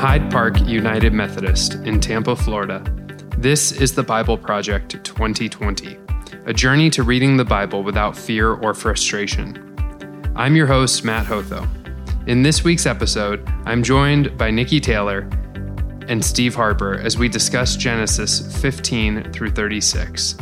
Hyde Park United Methodist in Tampa, Florida, this is the Bible Project 2020, a journey to reading the Bible without fear or frustration. I'm your host, Matt Hotho. In this week's episode, I'm joined by Nicki Taylor and Steve Harper as we discuss Genesis 15 through 36.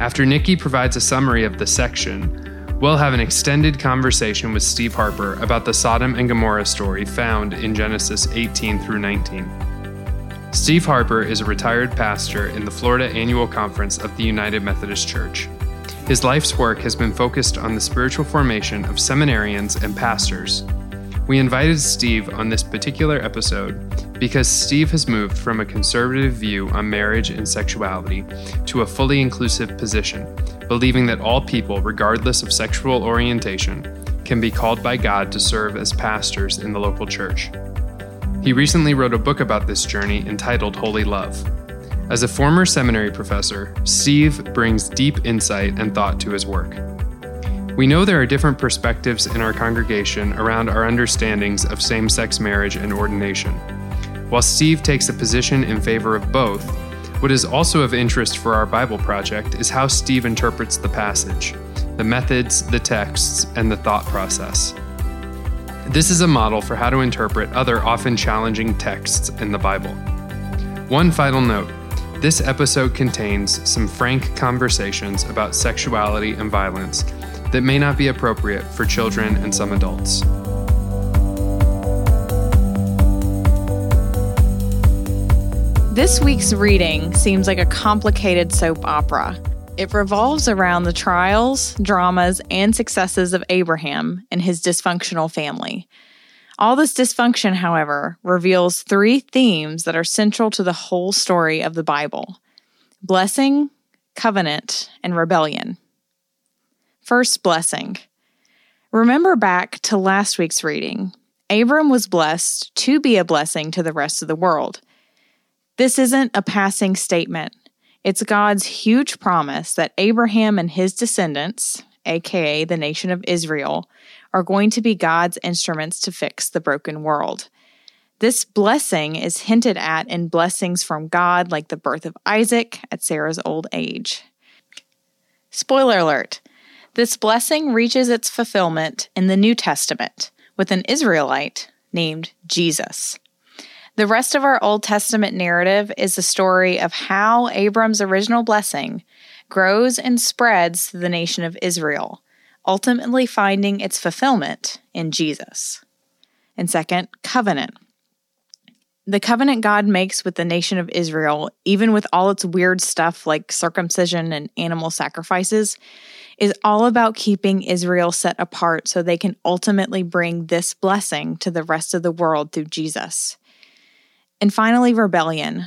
After Nicki provides a summary of the section, We'll have an extended conversation with Steve Harper about the Sodom and Gomorrah story found in Genesis 18 through 19. Steve Harper is a retired pastor in the Florida Annual Conference of the United Methodist Church. His life's work has been focused on the spiritual formation of seminarians and pastors. We invited Steve on this particular episode because Steve has moved from a conservative view on marriage and sexuality to a fully inclusive position believing that all people, regardless of sexual orientation, can be called by God to serve as pastors in the local church. He recently wrote a book about this journey entitled Holy Love. As a former seminary professor, Steve brings deep insight and thought to his work. We know there are different perspectives in our congregation around our understandings of same sex marriage and ordination. While Steve takes a position in favor of both, what is also of interest for our Bible project is how Steve interprets the passage, the methods, the texts, and the thought process. This is a model for how to interpret other often challenging texts in the Bible. One final note this episode contains some frank conversations about sexuality and violence that may not be appropriate for children and some adults. This week's reading seems like a complicated soap opera. It revolves around the trials, dramas, and successes of Abraham and his dysfunctional family. All this dysfunction, however, reveals three themes that are central to the whole story of the Bible blessing, covenant, and rebellion. First, blessing. Remember back to last week's reading. Abram was blessed to be a blessing to the rest of the world. This isn't a passing statement. It's God's huge promise that Abraham and his descendants, aka the nation of Israel, are going to be God's instruments to fix the broken world. This blessing is hinted at in blessings from God, like the birth of Isaac at Sarah's old age. Spoiler alert this blessing reaches its fulfillment in the New Testament with an Israelite named Jesus. The rest of our Old Testament narrative is the story of how Abram's original blessing grows and spreads to the nation of Israel, ultimately finding its fulfillment in Jesus. And second, covenant. The covenant God makes with the nation of Israel, even with all its weird stuff like circumcision and animal sacrifices, is all about keeping Israel set apart so they can ultimately bring this blessing to the rest of the world through Jesus. And finally, rebellion.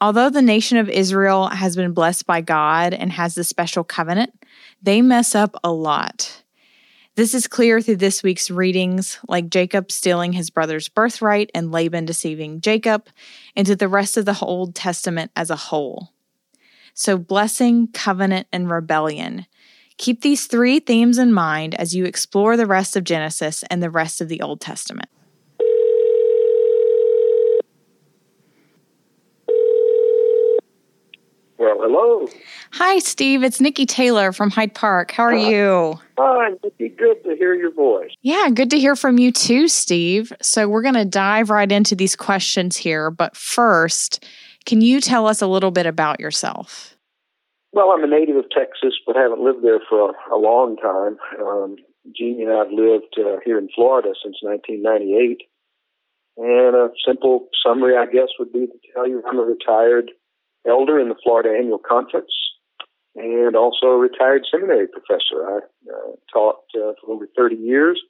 Although the nation of Israel has been blessed by God and has the special covenant, they mess up a lot. This is clear through this week's readings, like Jacob stealing his brother's birthright and Laban deceiving Jacob, and to the rest of the Old Testament as a whole. So, blessing, covenant, and rebellion. Keep these three themes in mind as you explore the rest of Genesis and the rest of the Old Testament. Hello. Hi, Steve. It's Nicki Taylor from Hyde Park. How are you? Hi, Nicki. Good to hear your voice. Yeah, good to hear from you too, Steve. So, we're going to dive right into these questions here. But first, can you tell us a little bit about yourself? Well, I'm a native of Texas, but haven't lived there for a, a long time. Um, Jeannie and I have lived uh, here in Florida since 1998. And a simple summary, I guess, would be to tell you I'm a retired elder in the Florida Annual Conference and also a retired seminary professor. I uh, taught uh, for over 30 years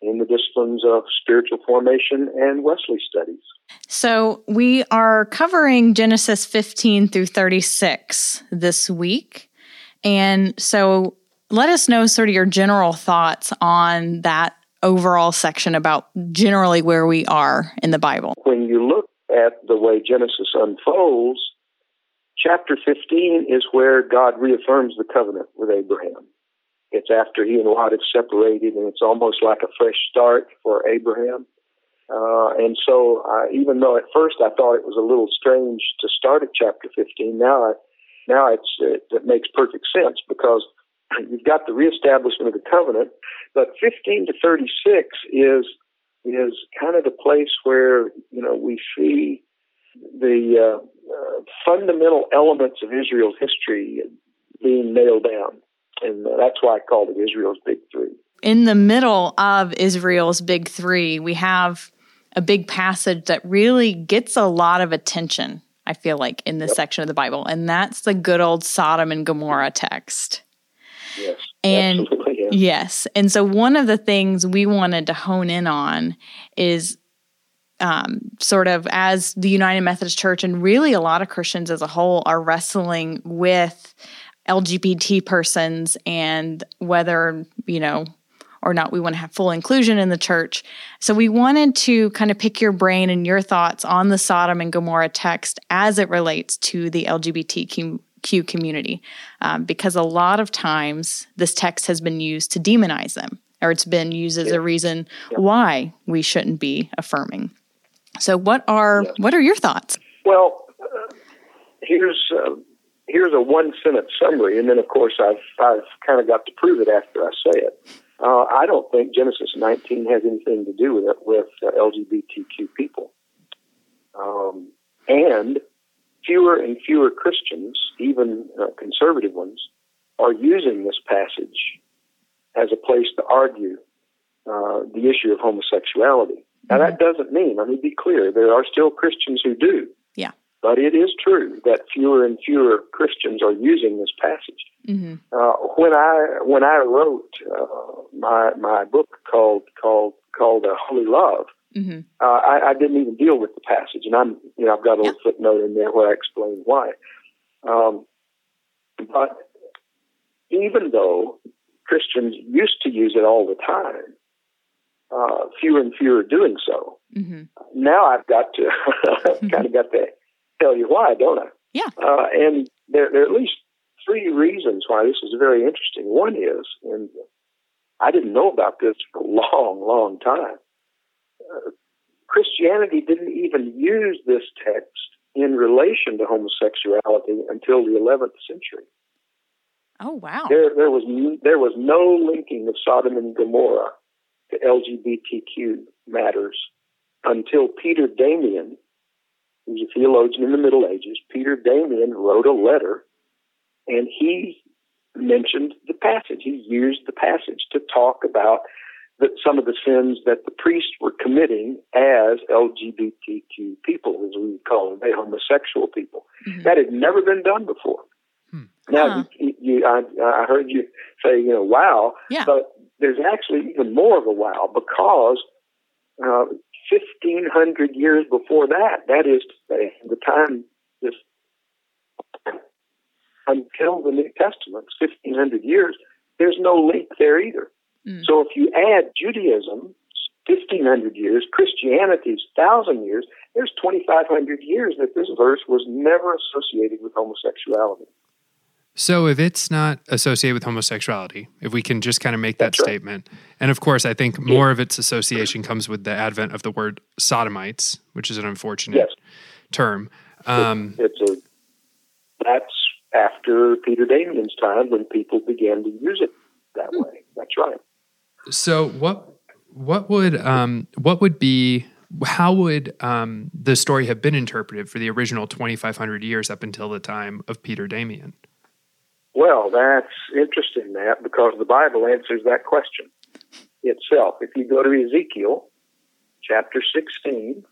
in the disciplines of spiritual formation and Wesley studies. So, we are covering Genesis 15 through 36 this week. And so, let us know sort of your general thoughts on that overall section about generally where we are in the Bible. When you look at the way Genesis unfolds, Chapter 15 is where God reaffirms the covenant with Abraham. It's after he and Lot have separated, and it's almost like a fresh start for Abraham. Uh, and so, uh, even though at first I thought it was a little strange to start at chapter 15, now I, now it's it, it makes perfect sense because you've got the reestablishment of the covenant, but 15 to 36 is is kind of the place where you know we see the uh, uh, fundamental elements of Israel's history being nailed down, and that's why I called it Israel's Big Three. In the middle of Israel's Big Three, we have a big passage that really gets a lot of attention. I feel like in this yep. section of the Bible, and that's the good old Sodom and Gomorrah text. Yes. And yes. And so one of the things we wanted to hone in on is um, sort of as the United Methodist Church and really a lot of Christians as a whole are wrestling with LGBT persons and whether, you know, or not we want to have full inclusion in the church. So we wanted to kind of pick your brain and your thoughts on the Sodom and Gomorrah text as it relates to the LGBTQ Q community um, because a lot of times this text has been used to demonize them or it's been used as a reason why we shouldn't be affirming. So what are yeah. what are your thoughts? Well, uh, here's uh, here's a one sentence summary, and then of course I've I've kind of got to prove it after I say it. Uh, I don't think Genesis 19 has anything to do with it with uh, LGBTQ people, um, and fewer and fewer Christians, even uh, conservative ones, are using this passage as a place to argue uh, the issue of homosexuality. Now, that mm-hmm. doesn't mean, let me be clear, there are still Christians who do. Yeah. But it is true that fewer and fewer Christians are using this passage. Mm-hmm. Uh, when I when I wrote uh, my my book called called called uh, Holy Love, Mm-hmm. Uh, I, I, didn't even deal with the passage, and I'm, you know, I've got a little yeah. footnote in there where I explain why. Um, but even though Christians used to use it all the time, uh, fewer and fewer doing so. Mm-hmm. Now I've got to kind of got to tell you why, don't I? Yeah. Uh, and there, there are at least three reasons why this is very interesting. One is, and I didn't know about this for a long, long time. Christianity didn't even use this text in relation to homosexuality until the 11th century. Oh wow! There, there was there was no linking of Sodom and Gomorrah to LGBTQ matters until Peter Damian, who's a theologian in the Middle Ages. Peter Damian wrote a letter, and he mentioned the passage. He used the passage to talk about that some of the sins that the priests were committing as LGBTQ people, as we call them, they homosexual people. Mm-hmm. That had never been done before. Hmm. Now, huh. you, you, I, I heard you say, you know, wow, yeah. but there's actually even more of a wow because uh, 1,500 years before that, that is to say, the time this until the New Testament, 1,500 years, there's no link there either. Mm. So if you add Judaism, 1500 years, Christianity's 1000 years, there's 2500 years that this verse was never associated with homosexuality. So if it's not associated with homosexuality, if we can just kind of make that That's statement, right. and of course, I think more yeah. of its association comes with the advent of the word sodomites, which is an unfortunate yes. term. Um, it's a that's after Peter Damian's time when people began to use it that hmm. way. That's right. So what what would um, what would be how would um, the story have been interpreted for the original 2500 years up until the time of Peter Damian? Well, that's interesting, Matt, because the Bible answers that question itself. If you go to Ezekiel chapter 16,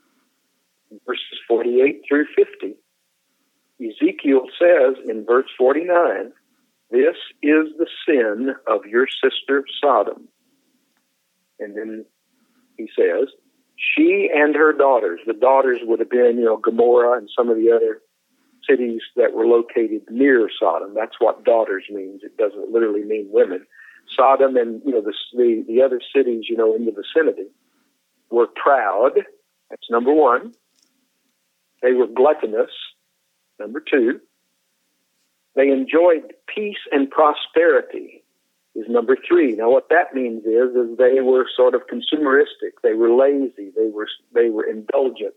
verses 48 through 50, Ezekiel says in verse 49, This is the sin of your sister Sodom and then he says, she and her daughters, the daughters would have been, you know, Gomorrah and some of the other cities that were located near Sodom. That's what daughters means. It doesn't literally mean women. Sodom and, you know, the, the, the other cities, you know, in the vicinity were proud. That's number one. They were gluttonous. Number two. They enjoyed peace and prosperity is number three. Now, what that means is, is they were sort of consumeristic. They were lazy. They were they were indulgent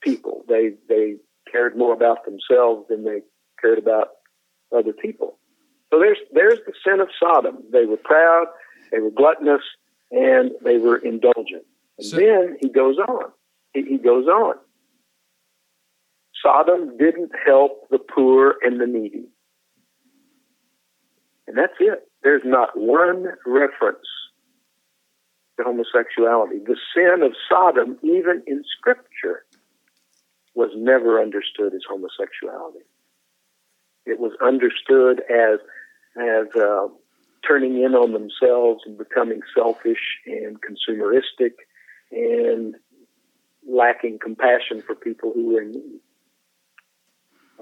people. They they cared more about themselves than they cared about other people. So there's there's the sin of Sodom. They were proud, they were gluttonous, and they were indulgent. And so, then he goes on. He, he goes on. Sodom didn't help the poor and the needy. And that's it. There's not one reference to homosexuality. The sin of Sodom, even in Scripture, was never understood as homosexuality. It was understood as as uh, turning in on themselves and becoming selfish and consumeristic and lacking compassion for people who were in need.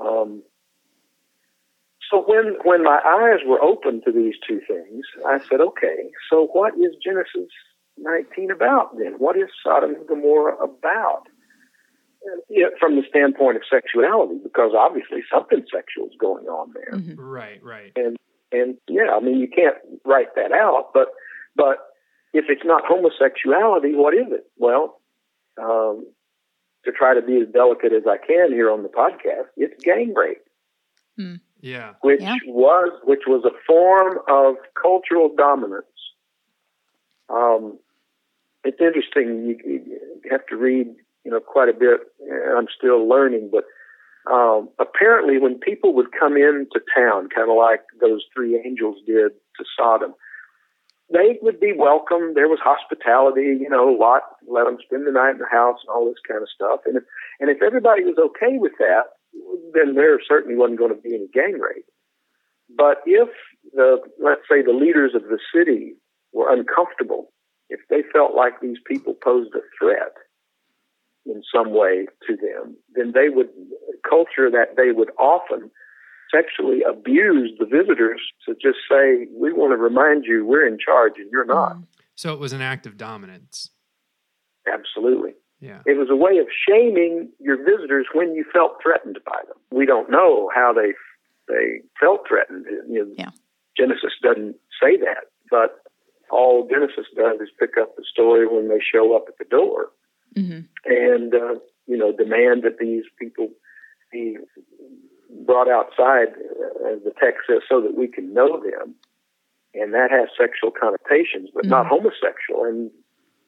Um, so when when my eyes were open to these two things, I said, okay, so what is Genesis 19 about then? What is Sodom and Gomorrah about? Yeah, from the standpoint of sexuality, because obviously something sexual is going on there. Mm-hmm. Right, right. And and yeah, I mean you can't write that out, but but if it's not homosexuality, what is it? Well, um, to try to be as delicate as I can here on the podcast, it's gang rape. Mm. Yeah. Which yeah. was which was a form of cultural dominance. Um, it's interesting. You, you, have to read, you know, quite a bit. I'm still learning, but um, apparently, when people would come into town, kind of like those three angels did to Sodom, they would be welcome. There was hospitality, you know, a lot. Let them spend the night in the house and all this kind of stuff. And if, and if everybody was okay with that, then there certainly wasn't going to be any gang rape. But if the, let's say the leaders of the city were uncomfortable, if they felt like these people posed a threat in some way to them, then they would, culture that they would often sexually abuse the visitors to just say, we want to remind you we're in charge and you're not. Mm-hmm. So it was an act of dominance. Absolutely. Yeah. It was a way of shaming your visitors when you felt threatened by them. We don't know how they they felt threatened. You know, yeah. Genesis doesn't say that, but all Genesis does is pick up the story when they show up at the door mm-hmm. and uh, you know demand that these people be brought outside, uh, as the text says, so that we can know them. And that has sexual connotations, but mm-hmm. not homosexual. And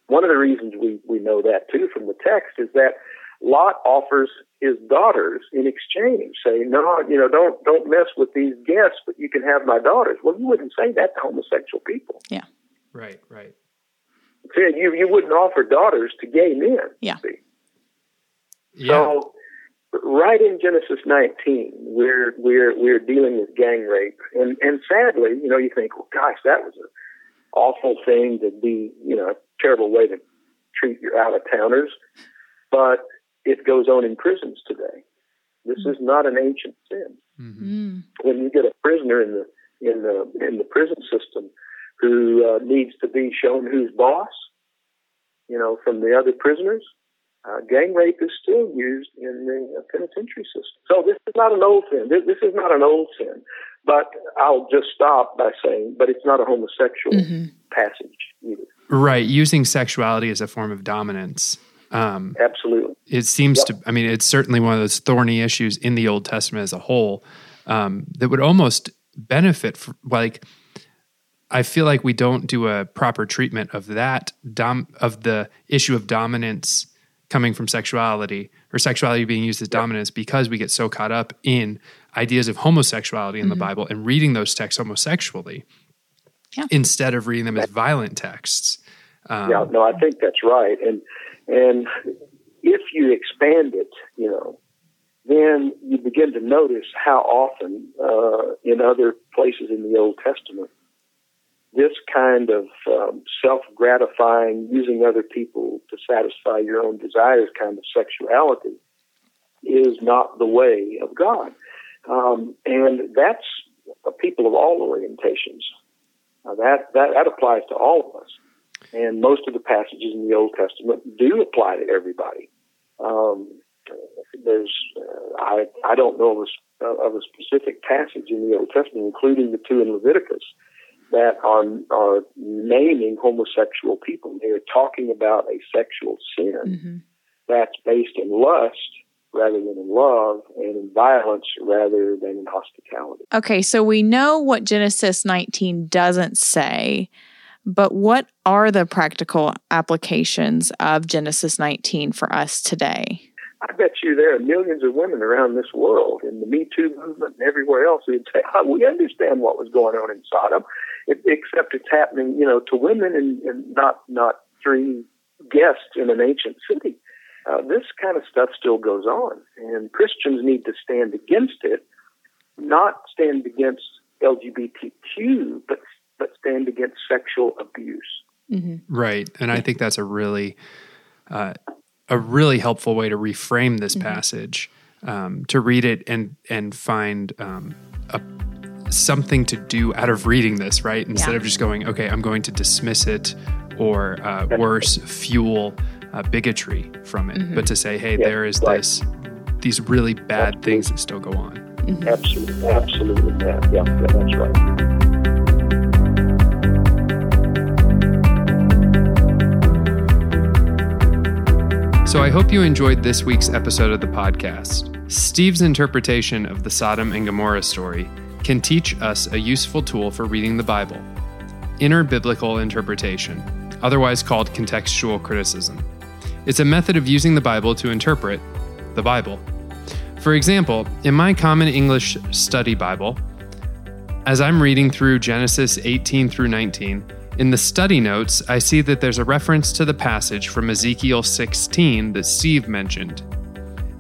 one of the reasons we, we know that too from the text is that Lot offers his daughters in exchange, saying, "No, you know, don't don't mess with these guests, but you can have my daughters." Well, you wouldn't say that to homosexual people. Yeah. Right. Right. So you you wouldn't offer daughters to gay men. Yeah. See? Yeah. So right in Genesis 19, we're we're we're dealing with gang rape, and and sadly, you know, you think, well, gosh, that was an awful thing to be, you know, a terrible way to treat your out of towners, but it goes on in prisons today. This mm-hmm. is not an ancient sin. Mm-hmm. When you get a prisoner in the in the in the prison system who uh, needs to be shown who's boss, you know, from the other prisoners, uh, gang rape is still used in the uh, penitentiary system. So this is not an old sin. This, this, is not an old sin. But I'll just stop by saying, but it's not a homosexual mm-hmm. passage either. Right, using sexuality as a form of dominance. Um, Absolutely. It seems yep. to, I mean, it's certainly one of those thorny issues in the Old Testament as a whole um, that would almost benefit, for, like, I feel like we don't do a proper treatment of that, dom- of the issue of dominance coming from sexuality or sexuality being used as dominance because we get so caught up in ideas of homosexuality in mm-hmm. the Bible and reading those texts homosexually yeah. instead of reading them as violent texts. Um, yeah, no, I think that's right. And and if you expand it, you know, then you begin to notice how often uh, in other places in the Old Testament this kind of um, self-gratifying, using other people to satisfy your own desires kind of sexuality is not the way of God. Um, and that's people of all orientations. Uh, that, that, that applies to all of us. And most of the passages in the Old Testament do apply to everybody. Um, there's, uh, I, I don't know of a, of a specific passage in the Old Testament, including the two in Leviticus, that are are naming homosexual people. They are talking about a sexual sin mm-hmm. that's based in lust rather than in love and in violence rather than in hospitality. Okay, so we know what Genesis 19 doesn't say, but what are the practical applications of Genesis 19 for us today? I bet you there are millions of women around this world in the Me Too movement and everywhere else who'd say, oh, we understand what was going on in Sodom, it, except it's happening, you know, to women and, and not, not three guests in an ancient city. Uh, this kind of stuff still goes on, and Christians need to stand against it, not stand against LGBTQ, but but stand against sexual abuse. Mm-hmm. Right, and I think that's a really uh, a really helpful way to reframe this mm-hmm. passage, um, to read it and and find um, a, something to do out of reading this, right? Instead yeah. of just going, okay, I'm going to dismiss it or uh, worse, fuel uh, bigotry from it, mm-hmm. but to say, hey, yeah, there is right. this these really bad absolutely. things that still go on. Mm-hmm. Absolutely, absolutely, yeah, yeah, that's right. So I hope you enjoyed this week's episode of the podcast. Steve's interpretation of the Sodom and Gomorrah story can teach us a useful tool for reading the Bible inner biblical interpretation, otherwise called contextual criticism. It's a method of using the Bible to interpret the Bible. For example, in my Common English Study Bible, as I'm reading through Genesis 18 through 19, in the study notes, I see that there's a reference to the passage from Ezekiel 16 that Steve mentioned.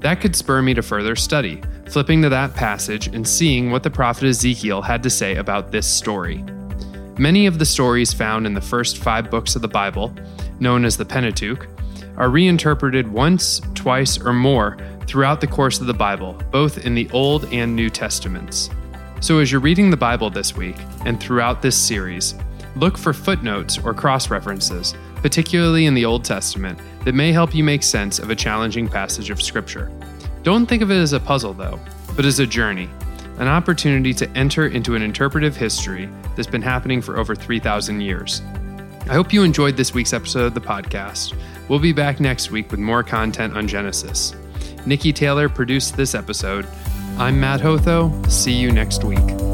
That could spur me to further study, flipping to that passage and seeing what the prophet Ezekiel had to say about this story. Many of the stories found in the first five books of the Bible, known as the Pentateuch, are reinterpreted once, twice, or more throughout the course of the Bible, both in the Old and New Testaments. So, as you're reading the Bible this week and throughout this series, look for footnotes or cross references, particularly in the Old Testament, that may help you make sense of a challenging passage of Scripture. Don't think of it as a puzzle, though, but as a journey, an opportunity to enter into an interpretive history that's been happening for over 3,000 years. I hope you enjoyed this week's episode of the podcast. We'll be back next week with more content on Genesis. Nicki Taylor produced this episode. I'm Matt Hotho. See you next week.